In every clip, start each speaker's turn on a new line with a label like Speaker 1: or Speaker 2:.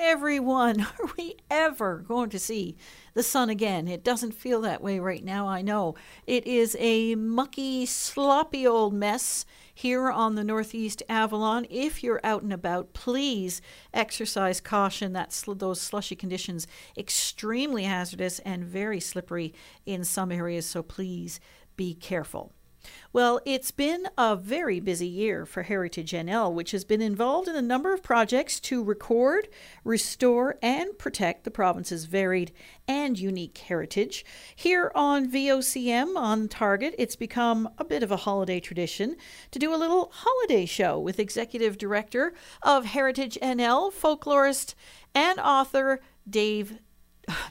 Speaker 1: everyone. Are we ever going to see the sun again? It doesn't feel that way right now, I know. It is a mucky, sloppy old mess here on the Northeast Avalon. If you're out and about, please exercise caution. That sl- those slushy conditions extremely hazardous and very slippery in some areas, so please be careful. Well, it's been a very busy year for Heritage NL, which has been involved in a number of projects to record, restore, and protect the province's varied and unique heritage. Here on VOCM on Target, it's become a bit of a holiday tradition to do a little holiday show with Executive Director of Heritage NL, folklorist, and author Dave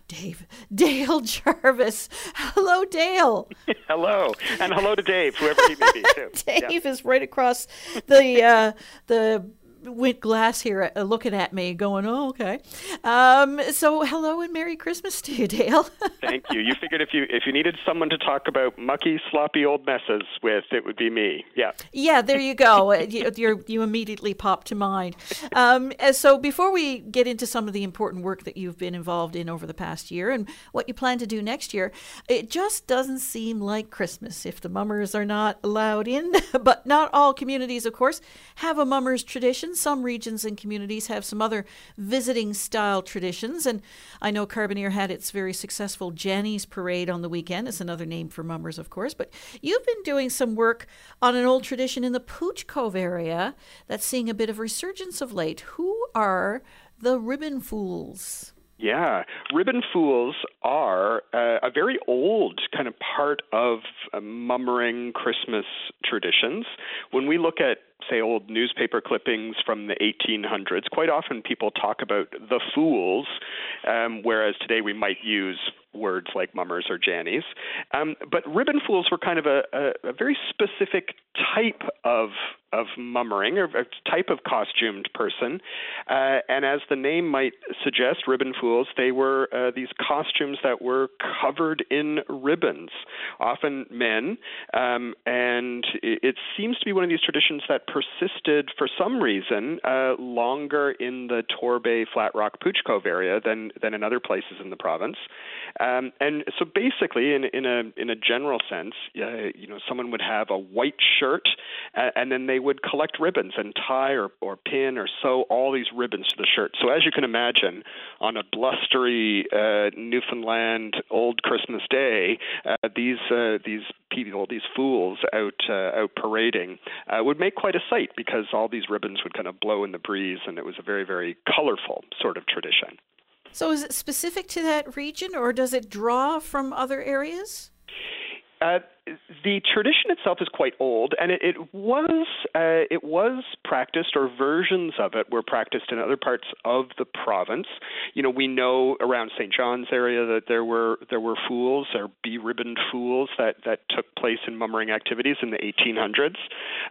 Speaker 1: Dave, Dale Jarvis. Hello, Dale.
Speaker 2: hello, and hello to Dave, whoever he may be too.
Speaker 1: Dave yeah. is right across the uh, the with glass here uh, looking at me going oh okay. Um, so hello and merry christmas to you dale.
Speaker 2: Thank you. You figured if you if you needed someone to talk about mucky sloppy old messes with it would be me. Yeah.
Speaker 1: Yeah there you go. Uh, you, you immediately pop to mind. Um, so before we get into some of the important work that you've been involved in over the past year and what you plan to do next year it just doesn't seem like christmas if the mummers are not allowed in. But not all communities of course have a mummers tradition some regions and communities have some other visiting style traditions. And I know Carbonear had its very successful Janny's Parade on the weekend. It's another name for mummers, of course. But you've been doing some work on an old tradition in the Pouch Cove area that's seeing a bit of resurgence of late. Who are the Ribbon Fools?
Speaker 2: Yeah, ribbon fools are uh, a very old kind of part of uh, mummering Christmas traditions. When we look at say old newspaper clippings from the 1800s, quite often people talk about the fools, um, whereas today we might use words like mummers or jannies. Um, but ribbon fools were kind of a, a, a very specific type of of mummering or a type of costumed person. Uh, and as the name might suggest, ribbon fools, they were uh, these costumes that were covered in ribbons, often men. Um, and it, it, seems to be one of these traditions that persisted for some reason uh, longer in the Torbay Flat Rock Pouch Cove area than, than in other places in the province. Um, and so basically, in, in a in a general sense, uh, you know, someone would have a white shirt, uh, and then they would collect ribbons and tie or, or pin or sew all these ribbons to the shirt. So as you can imagine, on a blustery uh, Newfoundland old Christmas day, uh, these uh, these people, these fools out uh, out parading, uh, would make quite a sight because all these ribbons would kind of blow in the breeze, and it was a very very colorful sort of tradition.
Speaker 1: So, is it specific to that region, or does it draw from other areas?
Speaker 2: Uh, the tradition itself is quite old, and it, it was uh, it was practiced, or versions of it were practiced in other parts of the province. You know, we know around St. John's area that there were there were fools or be ribboned fools that that took place in mummering activities in the 1800s.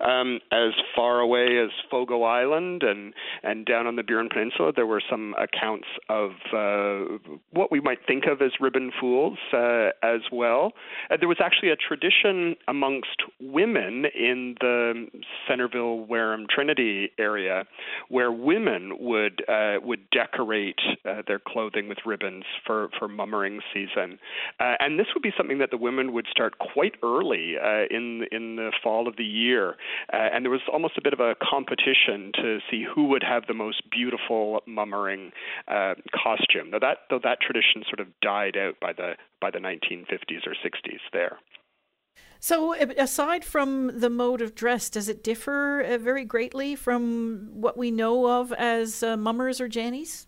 Speaker 2: Um, as far away as Fogo Island and and down on the Burin Peninsula, there were some accounts of uh, what we might think of as ribbon fools uh, as well. Uh, there was actually a tradition tradition amongst women in the Centerville, Wareham, Trinity area, where women would uh, would decorate uh, their clothing with ribbons for for mummering season, uh, and this would be something that the women would start quite early uh, in in the fall of the year, uh, and there was almost a bit of a competition to see who would have the most beautiful mummering uh, costume. Though that though that tradition sort of died out by the by the 1950s or 60s there.
Speaker 1: So, aside from the mode of dress, does it differ uh, very greatly from what we know of as uh, mummers or jannies?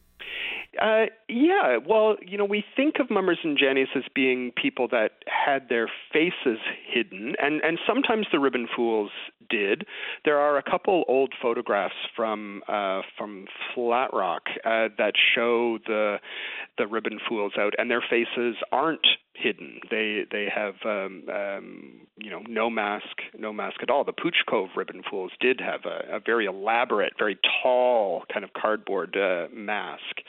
Speaker 2: Uh, yeah, well, you know, we think of mummers and jannies as being people that had their faces hidden, and and sometimes the ribbon fools did. There are a couple old photographs from uh, from Flat Rock uh, that show the the ribbon fools out, and their faces aren't hidden. They they have um, um, you know no mask, no mask at all. The Pouch Cove ribbon fools did have a, a very elaborate, very tall kind of cardboard uh, mask.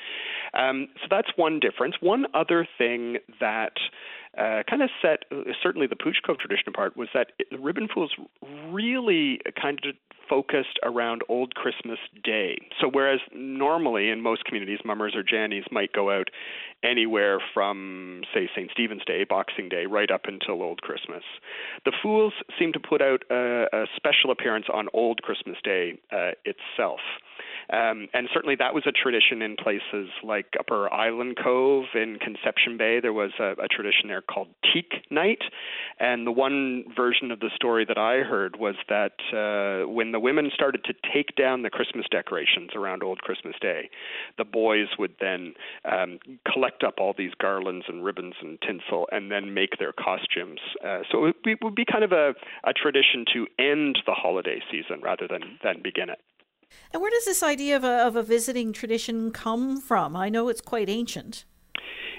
Speaker 2: Um, so that's one difference. One other thing that uh, kind of set certainly the Pouch Cove tradition apart was that the Ribbon Fools really kind of focused around Old Christmas Day. So whereas normally in most communities, mummers or jannies might go out anywhere from say St. Stephen's Day, Boxing Day, right up until Old Christmas, the Fools seem to put out a, a special appearance on Old Christmas Day uh, itself. Um, and certainly that was a tradition in places like Upper Island Cove in Conception Bay. There was a, a tradition there called Teak Night. And the one version of the story that I heard was that uh, when the women started to take down the Christmas decorations around Old Christmas Day, the boys would then um, collect up all these garlands and ribbons and tinsel and then make their costumes. Uh, so it it would be kind of a, a tradition to end the holiday season rather than, than begin it.
Speaker 1: And where does this idea of a, of a visiting tradition come from? I know it's quite ancient.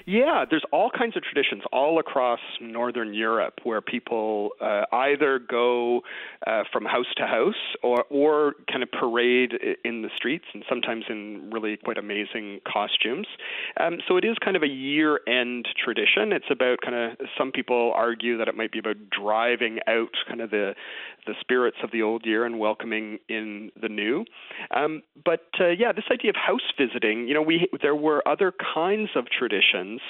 Speaker 2: Yeah, there's all kinds of traditions all across Northern Europe where people uh, either go uh, from house to house or, or kind of parade in the streets and sometimes in really quite amazing costumes. Um, so it is kind of a year end tradition. It's about kind of, some people argue that it might be about driving out kind of the, the spirits of the old year and welcoming in the new. Um, but uh, yeah, this idea of house visiting, you know, we there were other kinds of traditions students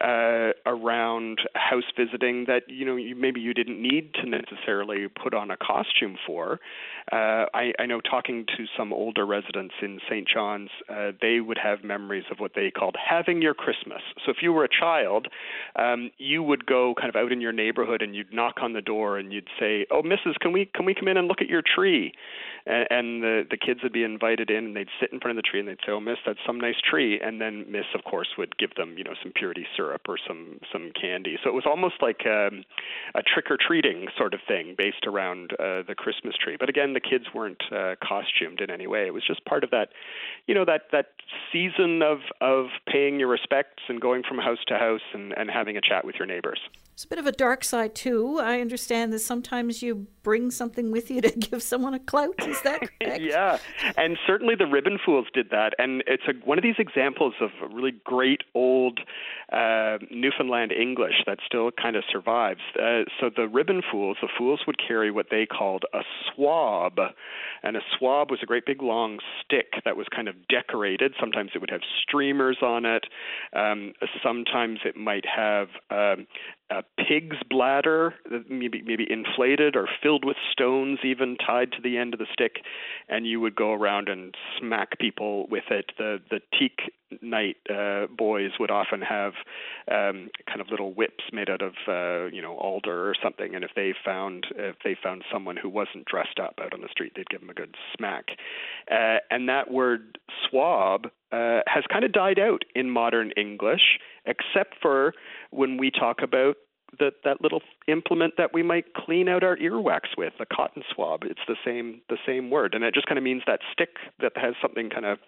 Speaker 2: uh, around house visiting that you know you, maybe you didn't need to necessarily put on a costume for. Uh, I, I know talking to some older residents in St. John's, uh, they would have memories of what they called having your Christmas. So if you were a child, um, you would go kind of out in your neighborhood and you'd knock on the door and you'd say, "Oh, Mrs., can we can we come in and look at your tree?" and, and the the kids would be invited in, and they'd sit in front of the tree, and they'd say, "Oh, Miss, that's some nice tree," and then Miss, of course, would give them, you know, some purity syrup or some some candy. So it was almost like um, a trick or treating sort of thing based around uh, the Christmas tree. But again, the kids weren't uh, costumed in any way. It was just part of that, you know, that that season of of paying your respects and going from house to house and, and having a chat with your neighbors.
Speaker 1: It's a bit of a dark side too. I understand that sometimes you bring something with you to give someone a clout. Is that correct?
Speaker 2: yeah, and certainly the Ribbon Fools did that, and it's a, one of these examples of really great old uh, Newfoundland English that still kind of survives. Uh, so the Ribbon Fools, the Fools would carry what they called a swab, and a swab was a great big long stick that was kind of decorated. Sometimes it would have streamers on it. Um, sometimes it might have um, a pig's bladder, maybe maybe inflated or filled with stones, even tied to the end of the stick, and you would go around and smack people with it. The the teak night uh, boys would often have um, kind of little whips made out of uh, you know alder or something, and if they found if they found someone who wasn't dressed up out on the street, they'd give them a good smack. Uh, and that word swab uh, has kind of died out in modern English, except for when we talk about that that little implement that we might clean out our earwax with, a cotton swab. It's the same the same word, and it just kind of means that stick that has something kind of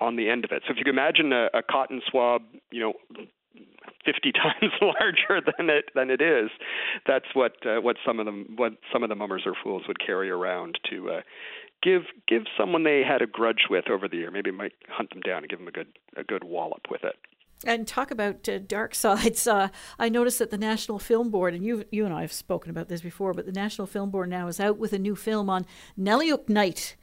Speaker 2: on the end of it. So if you can imagine a, a cotton swab, you know. 50 times larger than it than it is. That's what uh, what some of them what some of the mummers or fools would carry around to uh, give give someone they had a grudge with over the year. Maybe might hunt them down and give them a good a good wallop with it.
Speaker 1: And talk about uh, dark sides. Uh, I noticed that the National Film Board, and you you and I have spoken about this before, but the National Film Board now is out with a new film on Nalujuk Night.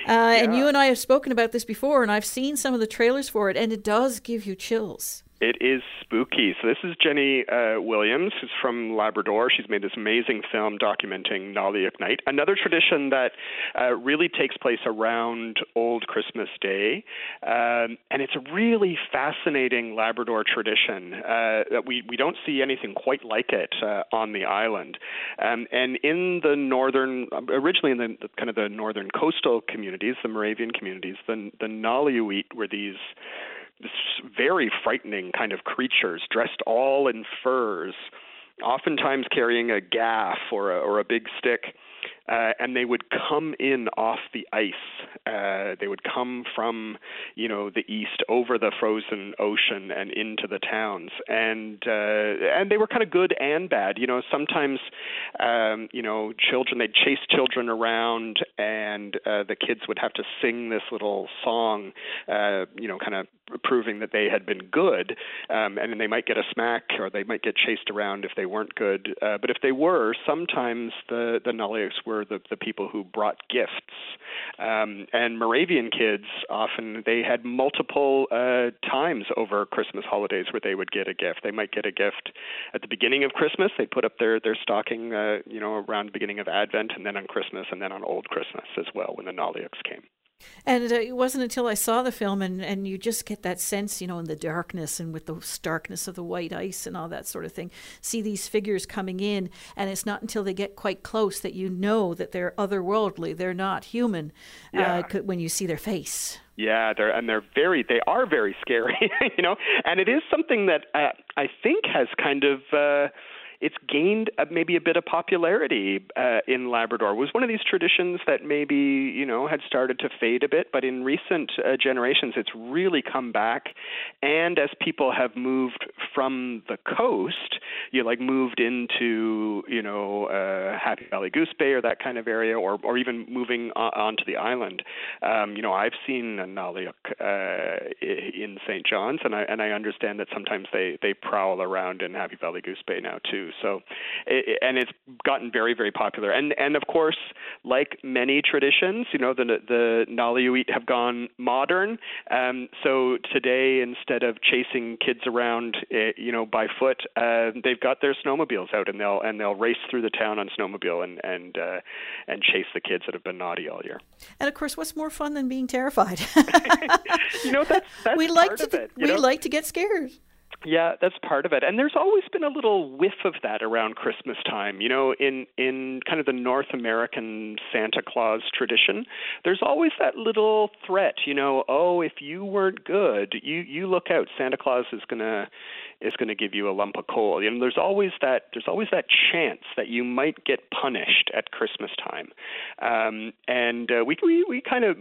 Speaker 1: Uh, yeah. And you and I have spoken about this before, and I've seen some of the trailers for it, and it does give you chills.
Speaker 2: It is spooky. So this is Jennie uh, Williams, who's from Labrador. She's made this amazing film documenting Nalujuk Night, another tradition that uh, really takes place around Old Christmas Day, um, and it's a really fascinating Labrador tradition uh, that we we don't see anything quite like it uh, on the island. Um, and in the northern, originally in the, the, kind of the northern coastal communities, the Moravian communities, the the Nalujuit were these very frightening kind of creatures dressed all in furs, oftentimes carrying a gaff or a, or a big stick. Uh, and they would come in off the ice Uh, they would come from, you know, the east over the frozen ocean and into the towns, and uh, and they were kind of good and bad. You know, sometimes, um, you know, children they'd chase children around, and uh, the kids would have to sing this little song, uh, you know, kind of proving that they had been good, um, and then they might get a smack or they might get chased around if they weren't good. Uh, but if they were, sometimes the the Nalujuks were the the people who brought gifts. Um, and Moravian kids often they had multiple uh, times over Christmas holidays where they would get a gift. They might get a gift at the beginning of Christmas. They put up their their stocking, uh, you know, around the beginning of Advent, and then on Christmas, and then on Old Christmas as well when the Nalujuks came.
Speaker 1: And uh, it wasn't until I saw the film, and, and you just get that sense, you know, in the darkness and with the starkness of the white ice and all that sort of thing. See these figures coming in, and it's not until they get quite close that you know that they're otherworldly. They're not human
Speaker 2: yeah.
Speaker 1: uh, when you see their face.
Speaker 2: Yeah, they're and they're very they are very scary, you know. And it is something that uh, I think has kind of. Uh, it's gained a, maybe a bit of popularity uh, in Labrador. It was one of these traditions that maybe you know had started to fade a bit, but in recent uh, generations, it's really come back. And as people have moved from the coast, you like moved into you know uh, Happy Valley Goose Bay or that kind of area, or or even moving on, onto the island. Um, you know, I've seen a Nalujuk uh, in St. John's, and I and I understand that sometimes they they prowl around in Happy Valley Goose Bay now too. So, and it's gotten very, very popular. And and of course, like many traditions, you know, the the Nalujuit have gone modern. Um, so today, instead of chasing kids around, you know, by foot, uh, they've got their snowmobiles out, and they'll and they'll race through the town on snowmobile and and uh, and chase the kids that have been naughty all year.
Speaker 1: And of course, what's more fun than being terrified?
Speaker 2: you know, that's that's
Speaker 1: we like
Speaker 2: to
Speaker 1: it, we
Speaker 2: know?
Speaker 1: like to get scared.
Speaker 2: Yeah, that's part of it. And there's always been a little whiff of that around Christmas time. You know, in in kind of the North American Santa Claus tradition, there's always that little threat, you know, oh, if you weren't good, you you look out, Santa Claus is going to is going to give you a lump of coal. You know, there's always that there's always that chance that you might get punished at Christmas time, um, and uh, we, we we kind of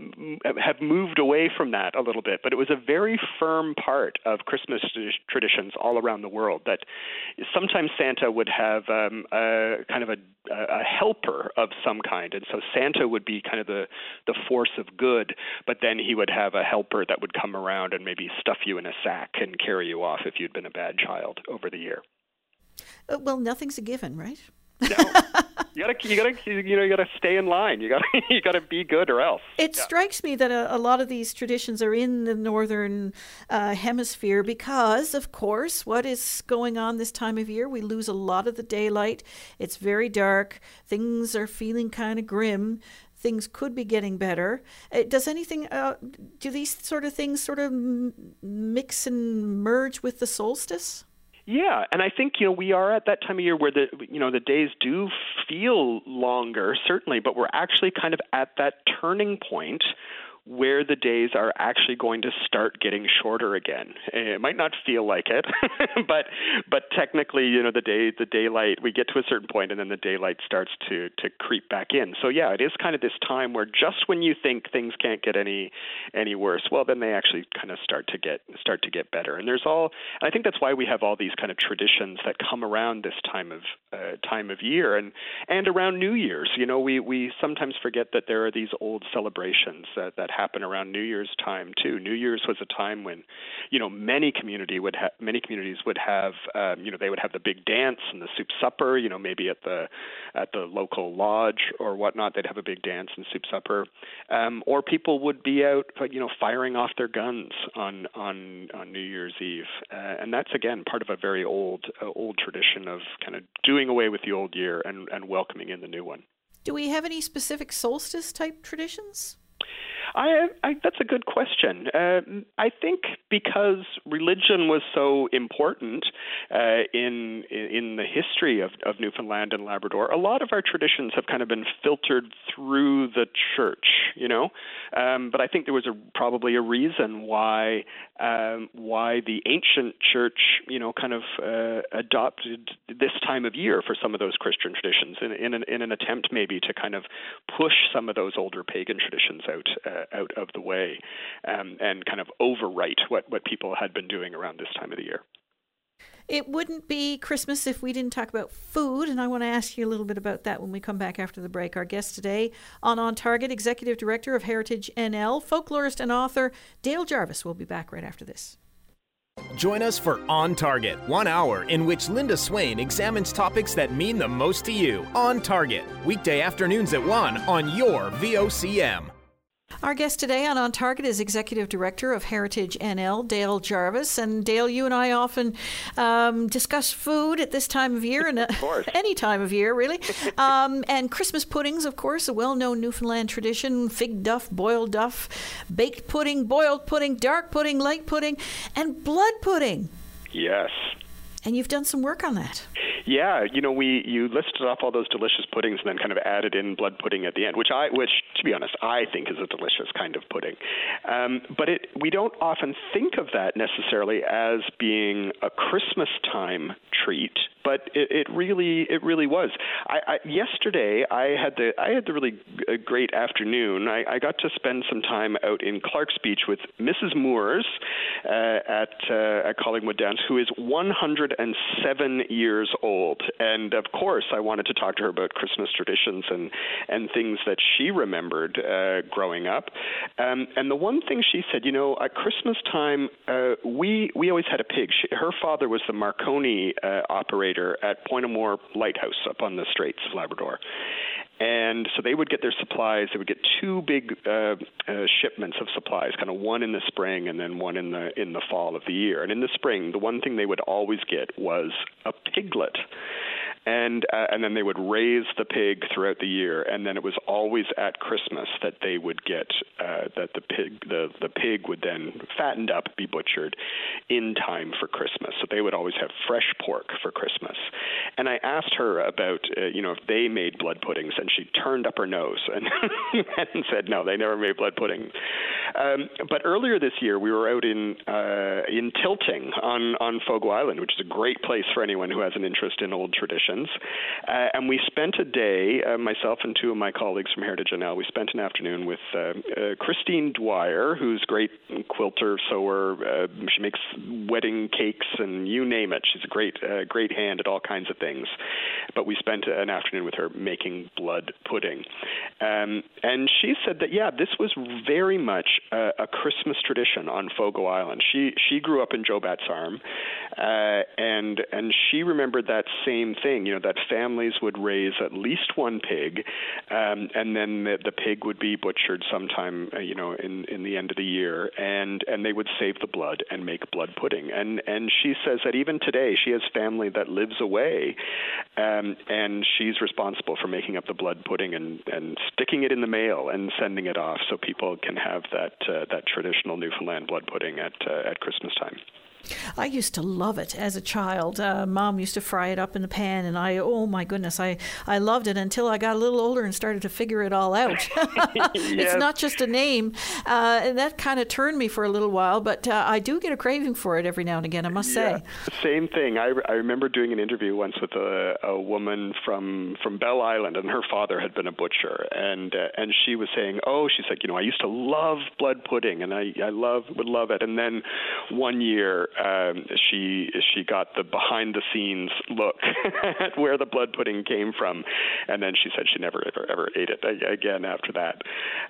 Speaker 2: have moved away from that a little bit. But it was a very firm part of Christmas traditions all around the world that sometimes Santa would have um, a kind of a, a helper of some kind, and so Santa would be kind of the the force of good, but then he would have a helper that would come around and maybe stuff you in a sack and carry you off if you'd been a bad bad child over the year.
Speaker 1: Uh, well, nothing's a given, right?
Speaker 2: no, you gotta, you gotta, you know, you gotta stay in line. You gotta, you gotta be good, or else.
Speaker 1: It yeah. strikes me that a, a, lot of these traditions are in the northern uh, hemisphere because, of course, what is going on this time of year? We lose a lot of the daylight. It's very dark. Things are feeling kind of grim things could be getting better. Uh, does anything, uh, do these sort of things sort of mix and merge with the solstice?
Speaker 2: Yeah, and I think you know we are at that time of year where the you know the days do feel longer, certainly, but we're actually kind of at that turning point where the days are actually going to start getting shorter again. It might not feel like it, but but technically, you know, the day the daylight we get to a certain point and then the daylight starts to to creep back in. So yeah, it is kind of this time where just when you think things can't get any any worse, well then they actually kind of start to get start to get better. And there's all I think that's why we have all these kind of traditions that come around this time of uh, time of year and and around New Year's. You know, we we sometimes forget that there are these old celebrations that that happen around New Year's time too. New Year's was a time when, you know, many community would have many communities would have, um, you know, they would have the big dance and the soup supper. You know, maybe at the at the local lodge or whatnot, they'd have a big dance and soup supper, um, or people would be out, you know, firing off their guns on on on New Year's Eve, uh, and that's again part of a very old uh, old tradition of kind of doing away with the old year and and welcoming in the new one.
Speaker 1: Do we have any specific solstice type traditions?
Speaker 2: I, I, that's a good question. Uh, I think because religion was so important uh, in in the history of, of Newfoundland and Labrador, a lot of our traditions have kind of been filtered through the church. You know, um, but I think there was a, probably a reason why um, why the ancient church, you know, kind of uh, adopted this time of year for some of those Christian traditions in in an, in an attempt maybe to kind of push some of those older pagan traditions out uh, out of the way um, and kind of overwrite what, what people had been doing around this time of the year.
Speaker 1: It wouldn't be Christmas if we didn't talk about food, and I want to ask you a little bit about that when we come back after the break. Our guest today on On Target, Executive Director of Heritage NL, folklorist and author Dale Jarvis will be back right after this.
Speaker 3: Join us for On Target, one hour in which Linda Swain examines topics that mean the most to you. On Target, weekday afternoons at 1 on your VOCM.
Speaker 1: Our guest today on On Target is Executive Director of Heritage NL, Dale Jarvis. And Dale, you and I often um, discuss food at this time of year, and uh, any time of year, really. Um, and Christmas puddings, of course, a well known Newfoundland tradition fig duff, boiled duff, baked pudding, boiled pudding, dark pudding, light pudding, and blood pudding.
Speaker 2: Yes.
Speaker 1: And you've done some work on that.
Speaker 2: Yeah, you know, we you listed off all those delicious puddings and then kind of added in blood pudding at the end, which I, which to be honest, I think is a delicious kind of pudding. Um, but it we don't often think of that necessarily as being a Christmas time treat but it, it really it really was. I, I, yesterday I had the I had the really great afternoon. I, I got to spend some time out in Clark's Beach with Mrs. Moores uh, at uh, at Collingwood Downs, who is 107 years old, and of course I wanted to talk to her about Christmas traditions and and things that she remembered uh, growing up. Um, and the one thing she said, you know, at Christmas time uh, we we always had a pig. She, her father was the Marconi uh, operator operator at Point Amour Lighthouse up on the Straits of Labrador. And so they would get their supplies. They would get two big uh, uh, shipments of supplies, kind of one in the spring and then one in the in the fall of the year. And in the spring, the one thing they would always get was a piglet and uh, and then they would raise the pig throughout the year, and then it was always at Christmas that they would get uh, that the pig the the pig would then fattened up, be butchered in time for Christmas. So they would always have fresh pork for Christmas. And I asked her about uh, you know if they made blood puddings, and she turned up her nose and, and said no, they never made blood pudding. Um, but earlier this year, we were out in uh, in Tilting on on Fogo Island, which is a great place for anyone who has an interest in old traditions. Uh, and we spent a day, uh, myself and two of my colleagues from Heritage NL, we spent an afternoon with uh, uh, Christine Dwyer, who's great quilter, sewer. Uh, she makes wedding cakes and you name it. She's a great, uh, great hand at all kinds of things. But we spent an afternoon with her making blood pudding. Um, and she said that, yeah, this was very much a, a Christmas tradition on Fogo Island. She, she grew up in Joe Batt's Arm, and, and she remembered that same thing you know that families would raise at least one pig, um, and then the, the pig would be butchered sometime, uh, you know, in in the end of the year, and and they would save the blood and make blood pudding. And and she says that even today she has family that lives away, um, and she's responsible for making up the blood pudding and and sticking it in the mail and sending it off so people can have that uh, that traditional Newfoundland blood pudding at uh, at Christmas time.
Speaker 1: I used to love it as a child. Uh, Mom used to fry it up in the pan, and I, oh my goodness, I, I loved it until I got a little older and started to figure it all out. yes. It's not just a name, uh, and that kind of turned me for a little while. But uh, I do get a craving for it every now and again. I must yeah. say.
Speaker 2: Same thing. I, I remember doing an interview once with a, a woman from from Bell Island, and her father had been a butcher, and uh, and she was saying, oh, she's like, you know, I used to love blood pudding, and I I love would love it, and then one year um, she she got the behind the scenes look at where the blood pudding came from, and then she said she never ever ever ate it again after that.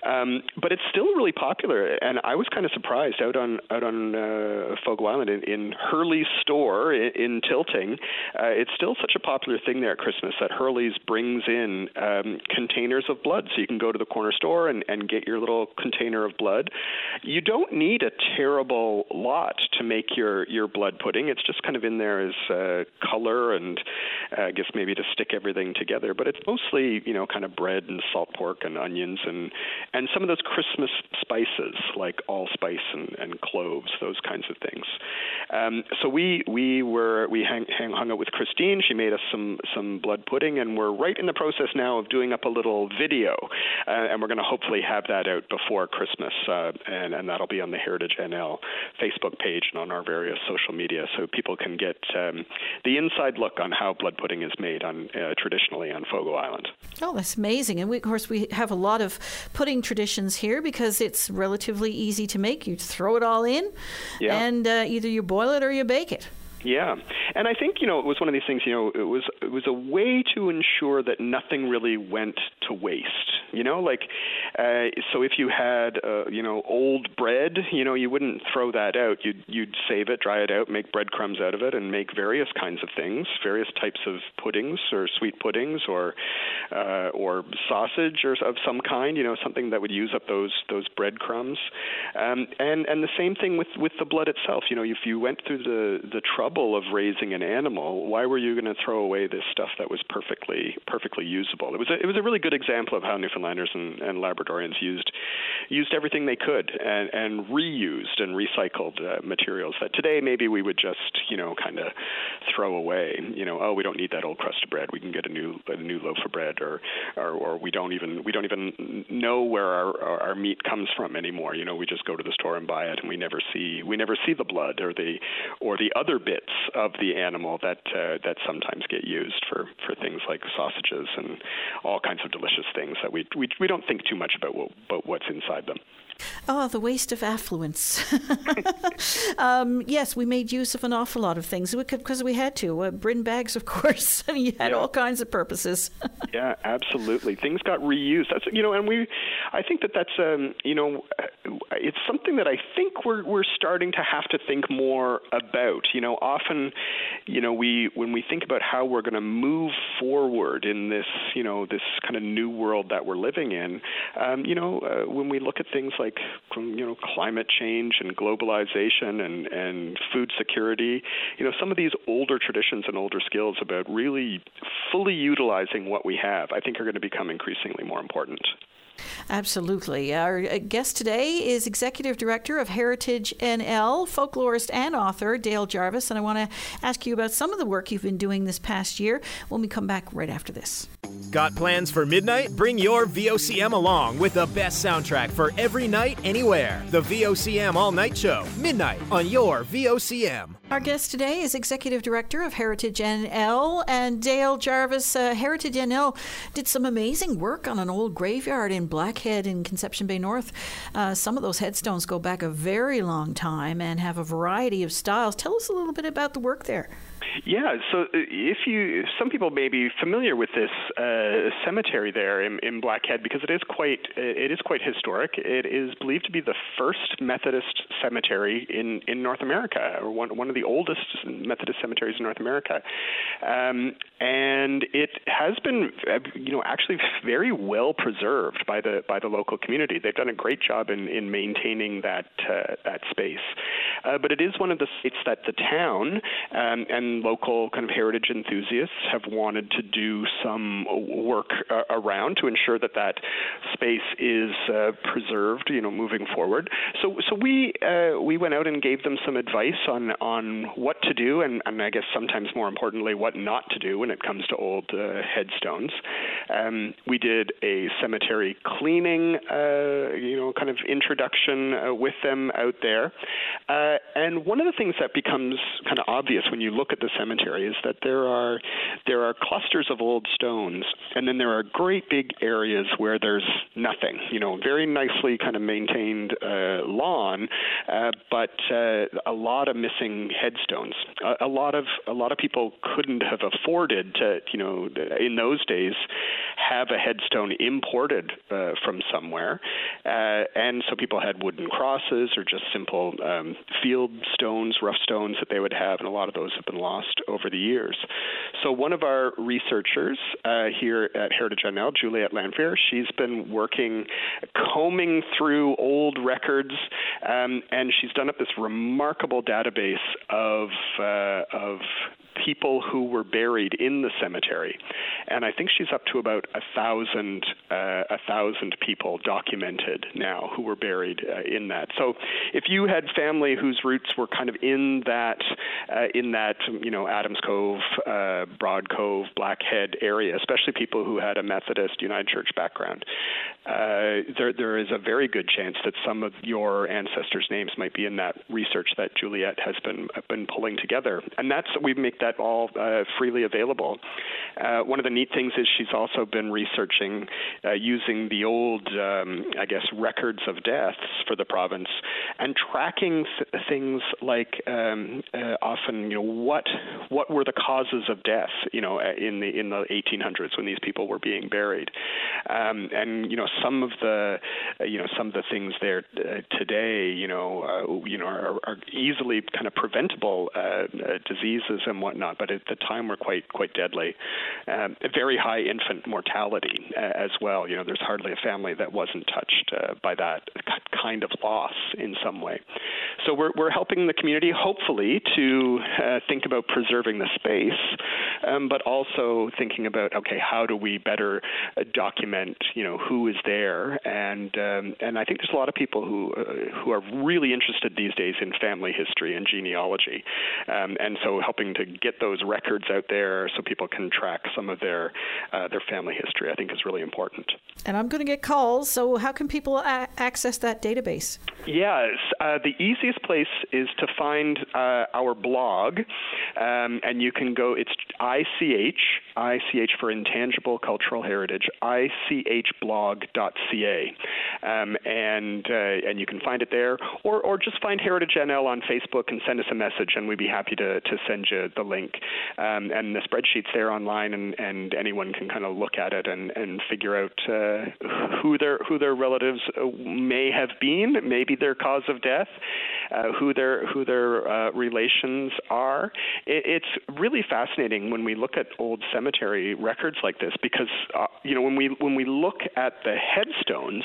Speaker 2: Um, but it's still really popular, and I was kind of surprised out on out on uh, Fogo Island in, in Hurley's store in, in Tilting. Uh, it's still such a popular thing there at Christmas that Hurley's brings in um, containers of blood, so you can go to the corner store and, and get your little container of blood. You don't need a terrible lot to make your your your blood pudding. It's just kind of in there as uh, color and uh, I guess maybe to stick everything together. But it's mostly you know kind of bread and salt pork and onions and and some of those Christmas spices like allspice and, and cloves, those kinds of things. Um, so we we were we hang, hang, hung out with Christine. She made us some some blood pudding, and we're right in the process now of doing up a little video, uh, and we're going to hopefully have that out before Christmas uh, and, and that'll be on the Heritage NL Facebook page and on our various social media, so people can get um, the inside look on how blood pudding is made on uh, traditionally on Fogo Island.
Speaker 1: Oh, that's amazing! And we, of course, we have a lot of pudding traditions here because it's relatively easy to make. You throw it all in, yeah. and uh, either you boil it or you bake it.
Speaker 2: Yeah, and I think you know it was one of these things. You know, it was it was a way to ensure that nothing really went to waste. You know, like uh, so if you had uh, you know old bread, you know you wouldn't throw that out. You'd you'd save it, dry it out, make breadcrumbs out of it, and make various kinds of things, various types of puddings or sweet puddings or uh, or sausage or of some kind. You know, something that would use up those those breadcrumbs. Um, and and the same thing with with the blood itself. You know, if you went through the the trouble of raising an animal, why were you going to throw away this stuff that was perfectly perfectly usable? It was a, it was a really good example of how Newfoundlanders and, and Labradorians used used everything they could and, and reused and recycled uh, materials that today maybe we would just you know kind of throw away. You know, oh we don't need that old crust of bread. We can get a new a new loaf of bread, or or, or we don't even we don't even know where our, our our meat comes from anymore. You know, we just go to the store and buy it, and we never see we never see the blood or the or the other bits of the animal that uh, that sometimes get used for for things like sausages and all kinds of delicious things that we we we don't think too much about what, about what's inside them.
Speaker 1: Oh, the waste of affluence. um, yes, we made use of an awful lot of things because we had to. Uh, Brin bags, of course. I mean, you had yeah. all kinds of purposes.
Speaker 2: yeah, absolutely. Things got reused. That's you know, and we, I think that that's um, you know, it's something that I think we're we're starting to have to think more about. You know, often, you know, we when we think about how we're going to move forward in this, you know, this kind of new world that we're living in, um, you know, uh, when we look at things like like you know climate change and globalization and and food security. You know, some of these older traditions and older skills about really fully utilizing what we have, I think, are going to become increasingly more important.
Speaker 1: Absolutely. Our uh, guest today is Executive Director of Heritage NL, folklorist and author Dale Jarvis. And I want to ask you about some of the work you've been doing this past year when we come back right after this.
Speaker 3: Got plans for midnight? Bring your VOCM along with the best soundtrack for every night, anywhere. The VOCM All Night Show, midnight on your VOCM.
Speaker 1: Our guest today is Executive Director of Heritage NL and Dale Jarvis. Uh, Heritage NL did some amazing work on an old graveyard in Blackhead in Conception Bay North. Uh, some of those headstones go back a very long time and have a variety of styles. Tell us a little bit about the work there.
Speaker 2: Yeah, so uh, if you, some people may be familiar with this uh, cemetery there in, in Blackhead because it is quite, it is quite historic. It is believed to be the first Methodist cemetery in, in North America, or one, one of the oldest Methodist cemeteries in North America, um, and it has been, uh, you know, actually very well preserved by the by the local community. They've done a great job in, in maintaining that uh, that space, uh, but it is one of the sites that the town um, and local kind of heritage enthusiasts have wanted to do some work uh, around to ensure that that space is uh, preserved, you know, moving forward. So, so we uh, we went out and gave them some advice on on what to do, and, and I guess sometimes more importantly, what not to do when it comes to old uh, headstones. Um, we did a cemetery cleaning, uh, you know, kind of introduction uh, with them out there, and one of the things that becomes kind of obvious when you look at the cemetery is that there are there are clusters of old stones, and then there are great big areas where there's nothing. You know, very nicely kind of maintained uh, lawn, uh, but uh, a lot of missing headstones. A, a lot of a lot of people couldn't have afforded to, you know, in those days, have a headstone imported uh, from somewhere, uh, and so people had wooden crosses or just simple um, field stones, rough stones that they would have, and a lot of those have been lost lost over the years. So one of our researchers uh, here at Heritage NL, Juliette Lanfear, she's been working, combing through old records, um, and she's done up this remarkable database of uh, of people who were buried in the cemetery, and I think she's up to about a thousand uh, a thousand people documented now who were buried uh, in that. So if you had family whose roots were kind of in that uh, in that you know Adams Cove uh, Broad Cove, Blackhead area, especially people who had a Methodist United Church background, uh, there there is a very good chance that some of your ancestors' names might be in that research that Juliet has been been pulling together, and that's we make that all uh, freely available. Uh, one of the neat things is she's also been researching uh, using the old, um, I guess, records of deaths for the province and tracking th- things like um, uh, often, you know, what what were the causes of death, you know, uh, in the in the 1800s when these people were being buried, um, and you know, some of the, uh, you know, some of the things there uh, today, you know, uh, you know, are, are, easily kind of preventable uh, diseases and whatnot, but at the time were quite quite deadly. Um, very high infant mortality as well. You know, there's hardly a family that wasn't touched by that kind of loss in some way. So we're we're helping the community, hopefully, to uh, think about preserving the space, um, but also thinking about okay, how do we better uh, document, you know, who is there, and um, and I think there's a lot of people who uh, who are really interested these days in family history and genealogy, um, and so helping to get those records out there so people can track some of their uh, their family history, I think, is really important.
Speaker 1: And I'm going to get calls. So how can people a- access that database?
Speaker 2: Yes, uh, the easiest place is to find uh, our blog, um, and you can go. It's ICH, ICH for Intangible Cultural Heritage, ICHblog.ca, um, and uh, and you can find it there, or or just find Heritage NL on Facebook and send us a message, and we'd be happy to to send you the link. Um, and the spreadsheet's there online, and, and anyone can kind of look at it and, and figure out uh, who their who their relatives may have been, maybe their cause of death, uh, who their who their uh, relations are. It, it's really fascinating when we look at old cemetery records like this because uh, you know when we when we look at the headstones,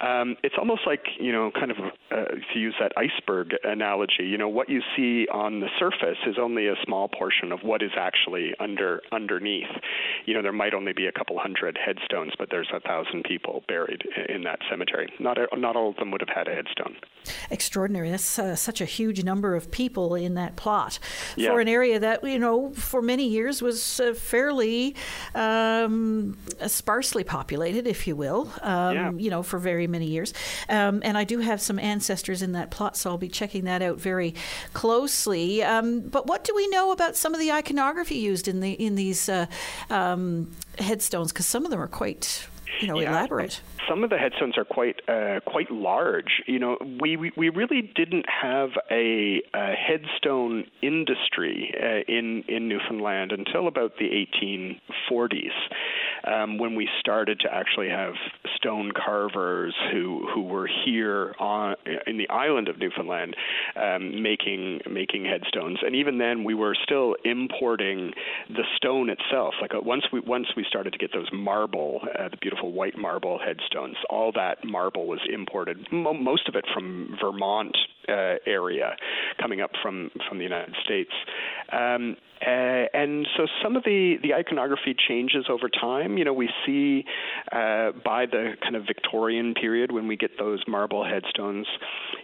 Speaker 2: um, it's almost like you know kind of uh, to use that iceberg analogy. You know what you see on the surface is only a small portion of what is actually under underneath. You know there might only be a couple hundred headstones, but there's a thousand people buried in that cemetery. Not not all of them would have had a headstone.
Speaker 1: Extraordinary. That's uh, such a huge number of people in that plot
Speaker 2: yeah.
Speaker 1: for an area that you know for many years was uh, fairly um, sparsely populated, if you will. Um,
Speaker 2: yeah.
Speaker 1: You know, for very many years. Um, and I do have some ancestors in that plot, so I'll be checking that out very closely. Um, but what do we know about some of the iconography used in the in these uh, um, headstones? Because some of them are quite you know,
Speaker 2: yeah.
Speaker 1: elaborate.
Speaker 2: Some of the headstones are quite uh, quite large. You know, we, we, we really didn't have a, a headstone industry uh, in in Newfoundland until about the 1840s um, when we started to actually have stone carvers who who were here on in the island of Newfoundland um, making making headstones, and even then we were still importing the stone itself. Like uh, once we once we started to get those marble, uh, the beautiful white marble headstones, all that marble was imported, mo- most of it from Vermont uh, area, coming up from from the United States. Um, uh, and so some of the, the iconography changes over time. You know, we see uh, by the kind of Victorian period when we get those marble headstones,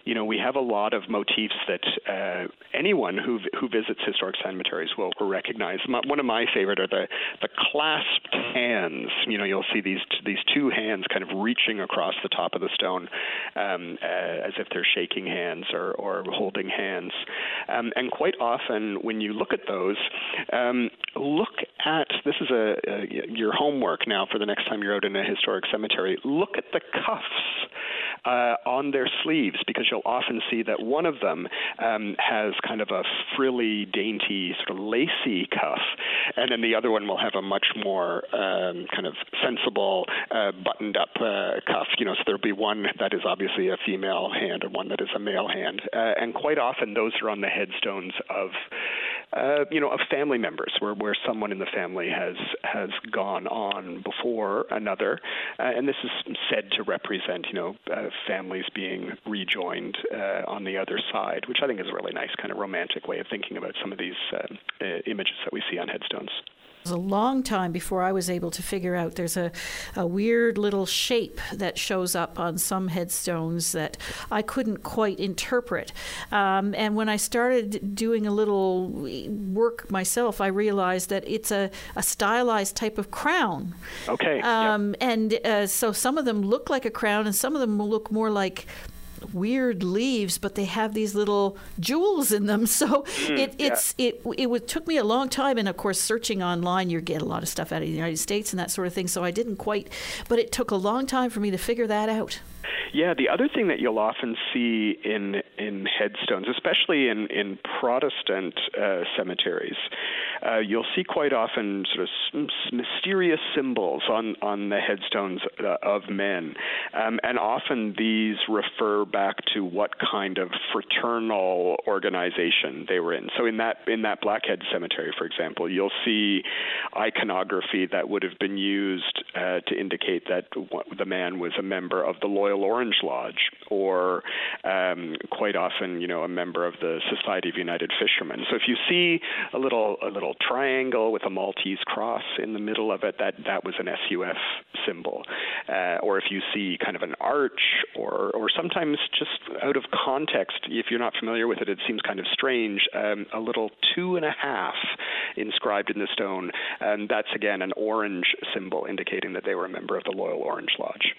Speaker 2: you know, we have a lot of motifs that uh, anyone who who visits historic cemeteries will, will recognize. My, one of my favorite are the the clasped hands. You know, you'll see these these two hands kind of reaching across the top of the stone um, uh, as if they're shaking hands or, or holding hands. Um, and quite often, when you look at those, um, look at this is a, a, your homework now for the next time you're out in a historic cemetery. Look at the cuffs uh, on their sleeves because you'll often see that one of them um, has kind of a frilly, dainty, sort of lacy cuff, and then the other one will have a much more um, kind of sensible, uh, buttoned-up uh, cuff. You know, so there'll be one that is obviously a female hand and one that is a male hand, uh, and quite often those are on the headstones of uh, you know, of family members, where where someone in the family has has gone on before another, uh, and this is said to represent, you know, uh, families being rejoined uh, on the other side, which I think is a really nice kind of romantic way of thinking about some of these uh, images that we see on headstones.
Speaker 1: Was a long time before I was able to figure out there's a, a weird little shape that shows up on some headstones that I couldn't quite interpret. Um, and when I started doing a little work myself, I realized that it's a, a stylized type of crown.
Speaker 2: Okay.
Speaker 1: Um,
Speaker 2: yep.
Speaker 1: And uh, so some of them look like a crown, and some of them will look more like weird leaves, but they have these little jewels in them. So
Speaker 2: Mm,
Speaker 1: it, it's it it took me a long time, and of course, searching online, you get a lot of stuff out of the United States and that sort of thing. So I didn't quite, but it took a long time for me to figure that out.
Speaker 2: Yeah, the other thing that you'll often see in in headstones, especially in in Protestant uh, cemeteries, uh, you'll see quite often sort of s- mysterious symbols on on the headstones uh, of men, um, and often these refer back to what kind of fraternal organization they were in. So in that in that Blackhead Cemetery, for example, you'll see iconography that would have been used uh, to indicate that the man was a member of the Loyal Orange Lodge, or um, quite often, you know, a member of the Society of United Fishermen. So if you see a little a little triangle with a Maltese cross in the middle of it, that that was an SUF symbol. Uh, or if you see kind of an arch, or or sometimes just out of context, if you're not familiar with it, it seems kind of strange. Um, a little two and a half inscribed in the stone, and that's again an orange symbol indicating that they were a member of the Loyal Orange Lodge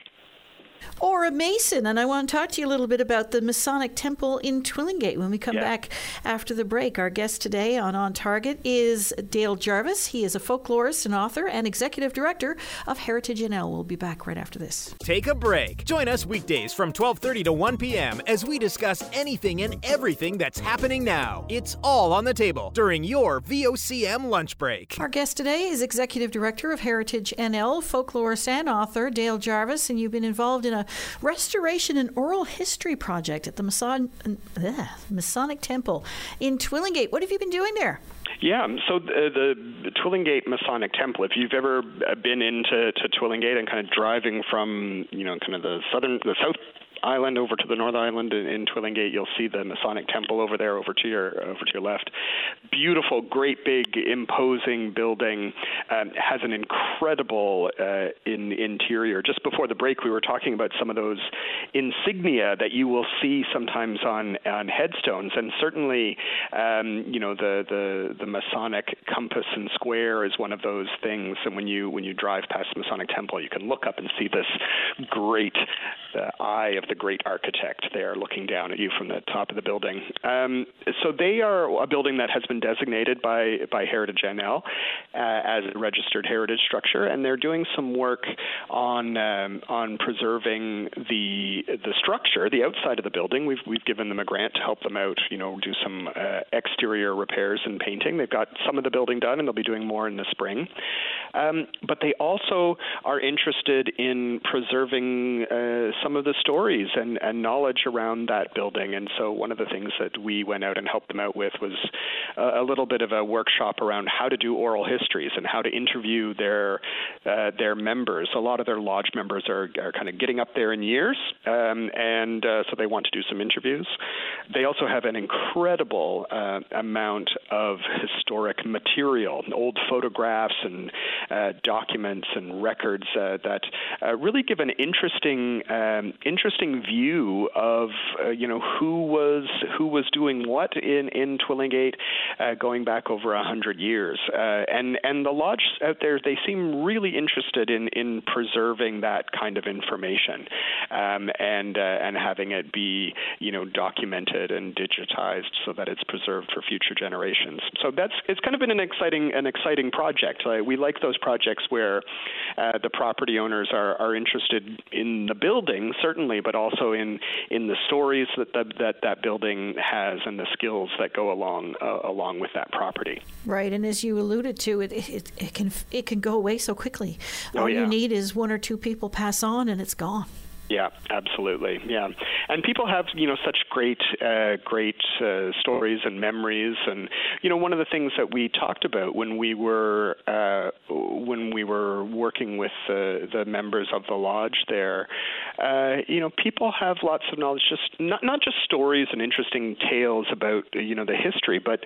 Speaker 1: or a Mason. And I want to talk to you a little bit about the Masonic Temple in Twillingate when we come
Speaker 2: yeah.
Speaker 1: back after the break. Our guest today on On Target is Dale Jarvis. He is a folklorist and author and executive director of Heritage NL. We'll be back right after this.
Speaker 3: Take a break. Join us weekdays from 12:30 to 1 p.m. as we discuss anything and everything that's happening now. It's all on the table during your VOCM lunch break.
Speaker 1: Our guest today is executive director of Heritage NL, folklorist and author Dale Jarvis, and you've been involved in a restoration and oral history project at the Mason- uh, Masonic Temple in Twillingate. What have you been doing there?
Speaker 2: Yeah, so the, the Twillingate Masonic Temple. If you've ever been into to Twillingate and kind of driving from you know kind of the southern the south island over to the North Island in, in Twillingate, you'll see the Masonic Temple over there, over to your over to your left. Beautiful, great, big, imposing building. Um, has an incredible uh, in interior. Just before the break, we were talking about some of those insignia that you will see sometimes on on headstones, and certainly, um, you know, the, the the Masonic compass and square is one of those things. And when you when you drive past the Masonic Temple, you can look up and see this great uh, eye of the great architect there looking down at you from the top of the building. Um, so they are a building that has been designated by by Heritage NL uh, as a registered heritage structure, and they're doing some work on um, on preserving the the structure, the outside of the building. We've we've given them a grant to help them out, you know, do some uh, exterior repairs and painting. They've got some of the building done, and they'll be doing more in the spring. Um, but they also are interested in preserving uh, some of the stories and, and knowledge around that building. And so one of the things that we went out and helped them out with was a, a little bit of a workshop around how to do oral histories and how to interview their uh, their members. A lot of their lodge members are, are kind of getting up there in years, um, and uh, so they want to do some interviews. They also have an incredible uh, amount of historic material, old photographs and uh, documents and records uh, that uh, really give an interesting um, interesting view of uh, you know who was who was doing what in in Twillingate uh, going back over a hundred years. Uh, and and the lodge out there they seem really interested in in preserving that kind of information um, and and having it be you know documented and digitized so that it's preserved for future generations. So that's it's kind of been an exciting an exciting project. We like those projects where the property owners are are interested in the building certainly but also in in the stories that the, that that building has and the skills that go along uh, along with that property.
Speaker 1: Right, and as you alluded to, it it, it can it can go away so quickly.
Speaker 2: Oh,
Speaker 1: All
Speaker 2: yeah.
Speaker 1: you need is one or two people pass on, and it's gone.
Speaker 2: Yeah, absolutely. Yeah, and people have you know such great, uh, great uh, stories and memories, and you know one of the things that we talked about when we were uh, when we were working with the the members of the lodge there, uh, you know people have lots of knowledge, just not not just stories and interesting tales about you know the history, but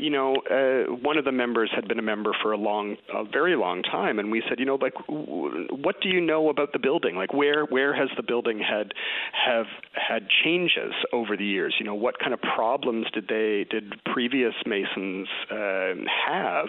Speaker 2: you know, uh, one of the members had been a member for a long, a very long time, and we said, you know, like, what do you know about the building? Like, where where has the building had have had changes over the years? You know, what kind of problems did they did previous masons uh, have,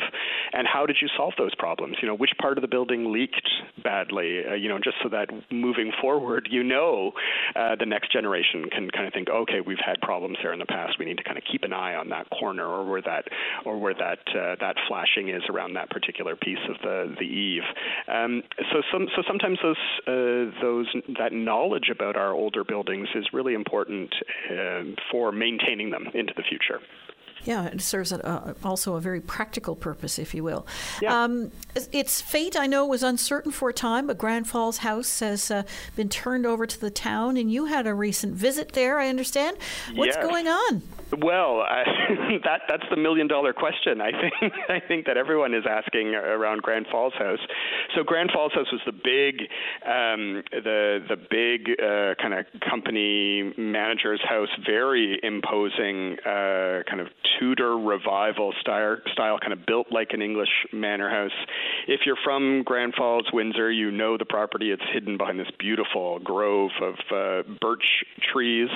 Speaker 2: and how did you solve those problems? You know, which part of the building leaked badly? Uh, you know, just so that moving forward, you know, uh, the next generation can kind of think, okay, we've had problems there in the past. We need to kind of keep an eye on that corner or where that or where that uh, that flashing is around that particular piece of the the eave. Um, so some so sometimes those uh, those that knowledge about our older buildings is really important uh, for maintaining them into the future.
Speaker 1: Yeah, it serves a, also a very practical purpose, if you will.
Speaker 2: Yeah.
Speaker 1: Um, its fate, I know, was uncertain for a time, but Grand Falls House has uh, been turned over to the town, and you had a recent visit there, I understand. What's
Speaker 2: Yes.
Speaker 1: going on?
Speaker 2: Well, that that's the million dollar question. I think I think that everyone is asking around Grand Falls House. So Grand Falls House was the big, um, the the big uh, kind of company manager's house, very imposing, uh, kind of Tudor revival style, style, kind of built like an English manor house. If you're from Grand Falls, Windsor, you know the property. It's hidden behind this beautiful grove of uh, birch trees.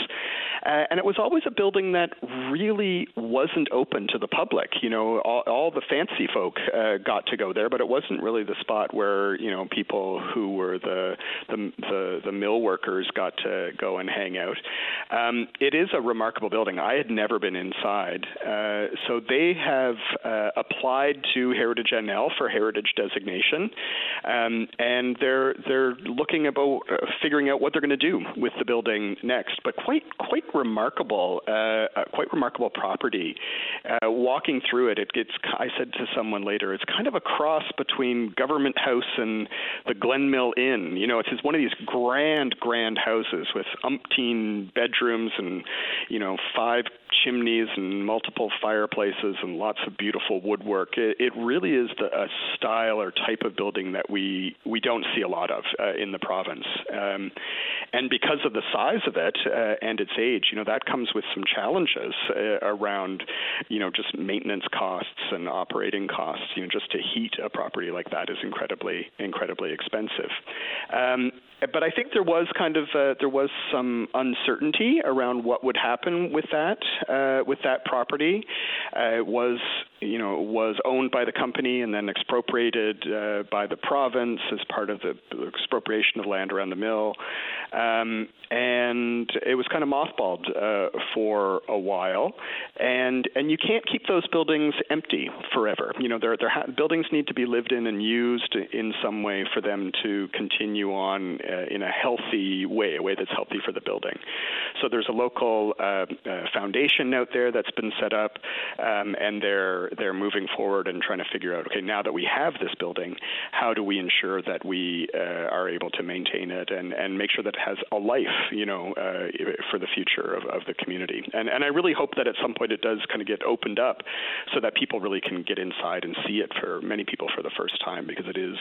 Speaker 2: Uh, and it was always a building that really wasn't open to the public. You know, all, all the fancy folk uh, got to go there, but it wasn't really the spot where you know people who were the the the, the mill workers got to go and hang out. Um, it is a remarkable building. I had never been inside, uh, so they have uh, applied to Heritage NL for heritage designation, um, and they're they're looking about uh, figuring out what they're going to do with the building next. But quite quite remarkable, uh, quite remarkable property. Uh, walking through it, it gets. I said to someone later, it's kind of a cross between Government House and the Glynmill Inn. You know, it's, one of these grand, grand houses with umpteen bedrooms and you know five chimneys and multiple fireplaces and lots of beautiful woodwork. It, it really is the, a style or type of building that we we don't see a lot of uh, in the province. Um, and because of the size of it uh, and its age, you know that comes with some challenges uh, around, you know, just maintenance costs and operating costs. You know, just to heat a property like that is incredibly incredibly expensive. Um, but I think there was kind of uh, there was some uncertainty around what would happen with that uh, with that property. Uh, it was you know was owned by the company and then expropriated uh, by the province as part of the expropriation of land around the mill, um, and it was kind of mothballed uh, for a while. And and you can't keep those buildings empty forever. You know, their their ha- buildings need to be lived in and used in some way for them to continue on uh, in a healthy way, a way that's healthy for the building. So there's a local uh, uh, foundation out there that's been set up, um, and they're they're moving forward and trying to figure out, okay, now that we have this building, how do we ensure that we uh, are able to maintain it and, and make sure that it has a life, you know, uh, for the future of, of the community. And and I really hope that at some point it does kind of get opened up, so that people really can get inside and see it for many people for the first time because it is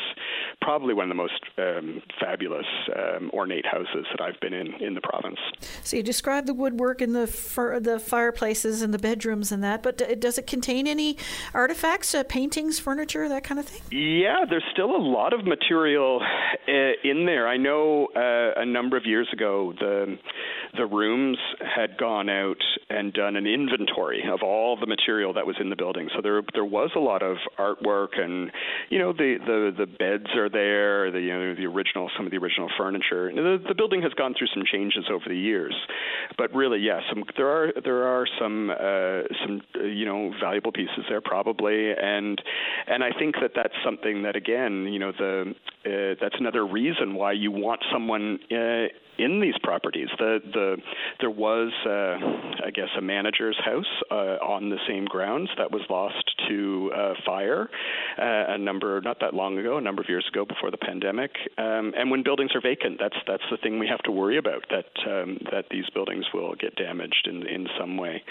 Speaker 2: probably one of the most um, fabulous um, ornate houses that I've been in in the province.
Speaker 1: So you described the woodwork and the fir- the fireplaces and the bedrooms and that, but d- does it contain any artifacts, uh, paintings, furniture, that kind of thing?
Speaker 2: Yeah, there's still a lot of material uh, in there. I know uh, a number of years ago the the rooms had gone out and done an inventory of all the material that was in the building. So there there was a lot of artwork and you know the the, the beds are there, the you know the original some of the original furniture. The, the building has gone through some changes over the years, but really yes, yeah, there are there are some uh, some you know valuable pieces there probably, and and I think that that's something that again you know the uh, that's another reason why you want someone uh, in these properties. The the there was uh, I guess a manager's house uh, on the same grounds that was lost to uh, fire uh, a number not that long ago, a number of years ago before the pandemic. Um, and when buildings are vacant, that's that's the thing we have to worry about that um, that these buildings will get damaged in in some way.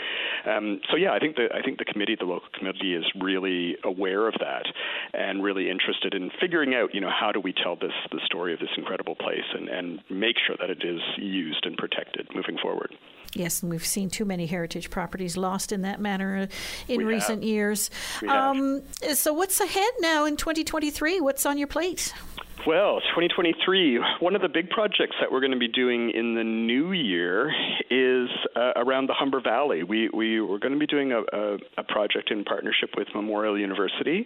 Speaker 2: Um, so yeah, I think the I think the committee, the local committee, is really aware of that and really interested in figuring out you know how do we tell this the story of this incredible place and and make sure that it is used and protected moving forward.
Speaker 1: Yes, and we've seen too many heritage properties lost in that manner uh, in
Speaker 2: We
Speaker 1: recent
Speaker 2: have.
Speaker 1: years. Um, so, what's ahead now in 2023? What's on your plate?
Speaker 2: Well, 2023, one of the big projects that we're going to be doing in the new year is uh, around the Humber Valley. We, we, we're going to be doing a, a, a project in partnership with Memorial University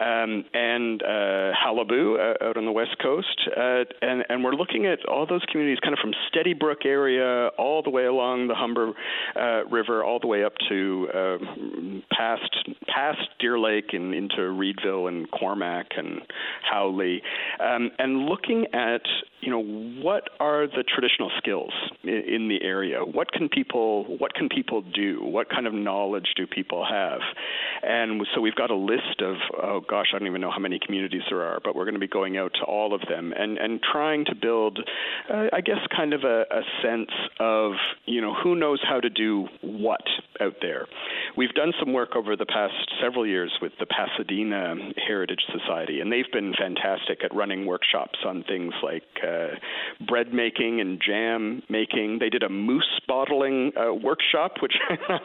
Speaker 2: um, and uh, Qalipu uh, out on the west coast. Uh, and, and we're looking at all those communities kind of from Steady Brook area all the way along the Humber uh, River, all the way up to um past, past Deer Lake and into Reidville and Cormack and Howley. Um, and looking at you know what are the traditional skills in, in the area? What can people what can people do? What kind of knowledge do people have? And so we've got a list of oh gosh I don't even know how many communities there are but we're going to be going out to all of them and and trying to build uh, I guess kind of a, a sense of you know who knows how to do what out there we've done some work over the past several years with the Pasadena Heritage Society and they've been fantastic at running workshops on things like uh, bread making and jam making. They did a moose bottling uh, workshop, which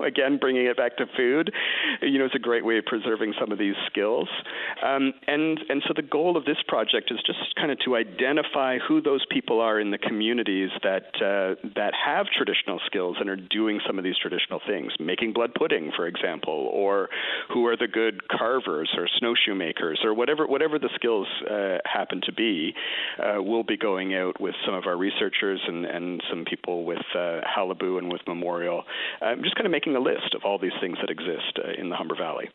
Speaker 2: again, bringing it back to food, you know, is a great way of preserving some of these skills. Um, and and so the goal of this project is just kind of to identify who those people are in the communities that uh, that have traditional skills and are doing some of these traditional things, making blood pudding, for example, or who are the good carvers or snowshoe makers or whatever whatever the skills uh, happen to be. Uh, we'll be going out with some of our researchers and, and some people with uh, Qalipu and with Memorial, um, just kind of making a list of all these things that exist uh, in the Humber Valley.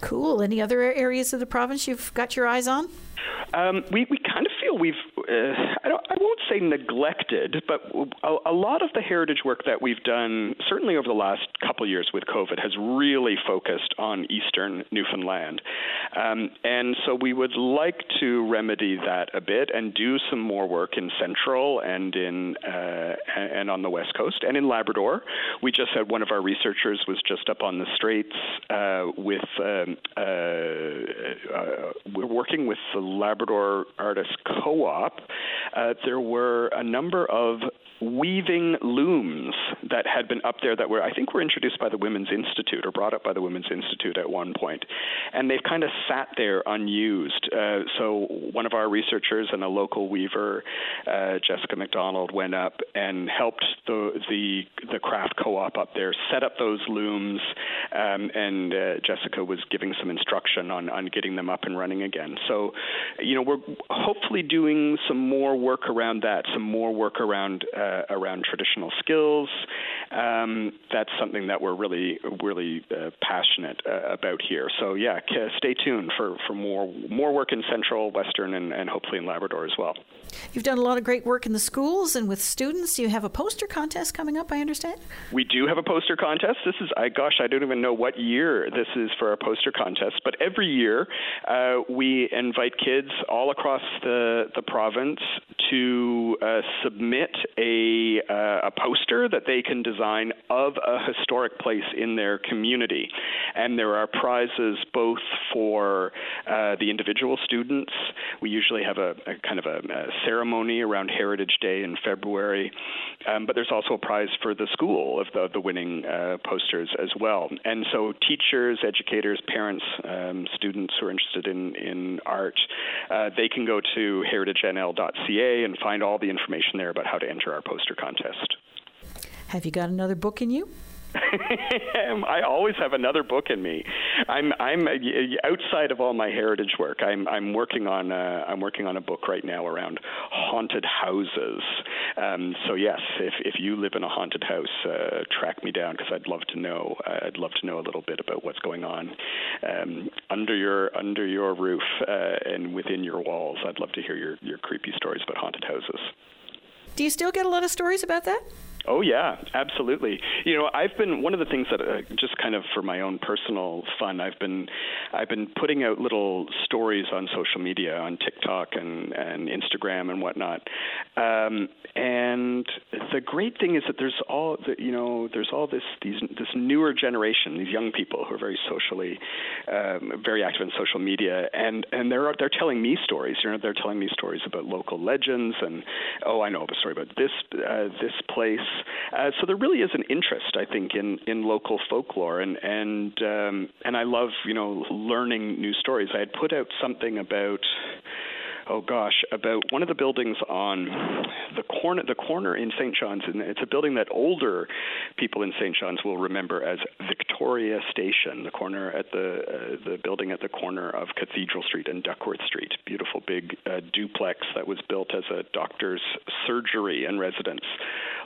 Speaker 1: Cool. Any other areas of the province you've got your eyes on?
Speaker 2: Um, we we kind of feel we've I don't I won't say neglected, but a, a, lot of the heritage work that we've done, certainly over the last couple years with COVID, has really focused on eastern Newfoundland, um, and so we would like to remedy that a bit and do some more work in central and in uh, and on the west coast and in Labrador. We just had one of our researchers was just up on the Straits uh, with um, uh, uh, we're working with the Labrador Artist Co-op. Uh, there were a number of weaving looms that had been up there that were I think were introduced by the Women's Institute or brought up by the Women's Institute at one point, and they've kind of sat there unused. Uh, so one of our researchers and a local weaver, uh, Jessica McDonald, went up and helped the the the craft co-op up there set up those looms, um, and uh, Jessica was giving some instruction on on getting them up and running again. So, you know, we're hopefully doing some more work around that, some more work around uh, around traditional skills. Um, that's something that we're really really uh, passionate uh, about here. So yeah, stay tuned for, for more more work in Central, Western, and, and hopefully in Labrador as well.
Speaker 1: You've done a lot of great work in the schools and with students. You have a poster contest coming up, I understand.
Speaker 2: We do have a poster contest. This is, I gosh, I don't even know what year this is for our poster contest, but every year uh, we invite kids all across the the province to uh, submit a uh, a poster that they can design of a historic place in their community, and there are prizes both for uh, the individual students. We usually have a, a kind of a, a, ceremony around Heritage Day in February, um, but there's also a prize for the school of the the winning uh, posters as well. And so teachers, educators, parents, um, students who are interested in in art, uh, they can go to heritagenl.ca and find all the information there about how to enter our poster contest.
Speaker 1: Have you got another book in you?
Speaker 2: I always have another book in me. I'm I'm outside of all my heritage work. I'm I'm working on a, I'm working on a book right now around haunted houses. Um, so yes, if if you live in a haunted house, uh, track me down because I'd love to know. I'd love to know a little bit about what's going on um, under your under your roof uh, and within your walls. I'd love to hear your your creepy stories about haunted houses.
Speaker 1: Do you still get a lot of stories about that?
Speaker 2: Oh yeah, absolutely. You know, I've been one of the things that uh, just kind of for my own personal fun, I've been I've been putting out little stories on social media, on TikTok and and Instagram and whatnot. Um, and the great thing is that there's all the, you know there's all this these this newer generation, these young people who are very socially um, very active in social media, and and they're they're telling me stories. You know, they're telling me stories about local legends and oh, I know a story about this uh, this place Uh, so there really is an interest, I think, in, in local folklore, and and um, and I love you know learning new stories. I had put out something about oh gosh, about one of the buildings on the corner the corner in St. John's, and it's a building that older people in St. John's will remember as Victoria Station, the corner at the uh, the building at the corner of Cathedral Street and Duckworth Street. Beautiful big uh, duplex that was built as a doctor's surgery and residence.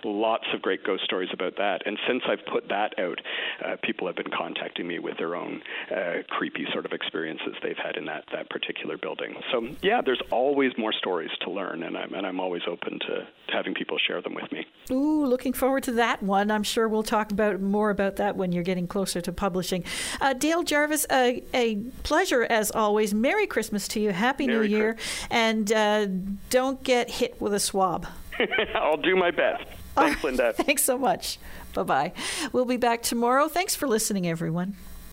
Speaker 2: Lots of great ghost stories about that. And since I've put that out, uh, people have been contacting me with their own uh, creepy sort of experiences they've had in that that particular building. So yeah, there's always more stories to learn, and I'm and I'm always open to having people share them with me.
Speaker 1: Ooh, looking forward to that one. I'm sure we'll talk about more about that when you're getting closer to publishing. Uh, Dale Jarvis, uh, a pleasure as always. Merry Christmas to you. Happy
Speaker 2: Merry
Speaker 1: New Year,
Speaker 2: Christmas.
Speaker 1: and uh, don't get hit with a swab.
Speaker 2: I'll do my best. Thanks, Linda.
Speaker 1: Thanks so much. Bye bye. We'll be back tomorrow. Thanks for listening, everyone.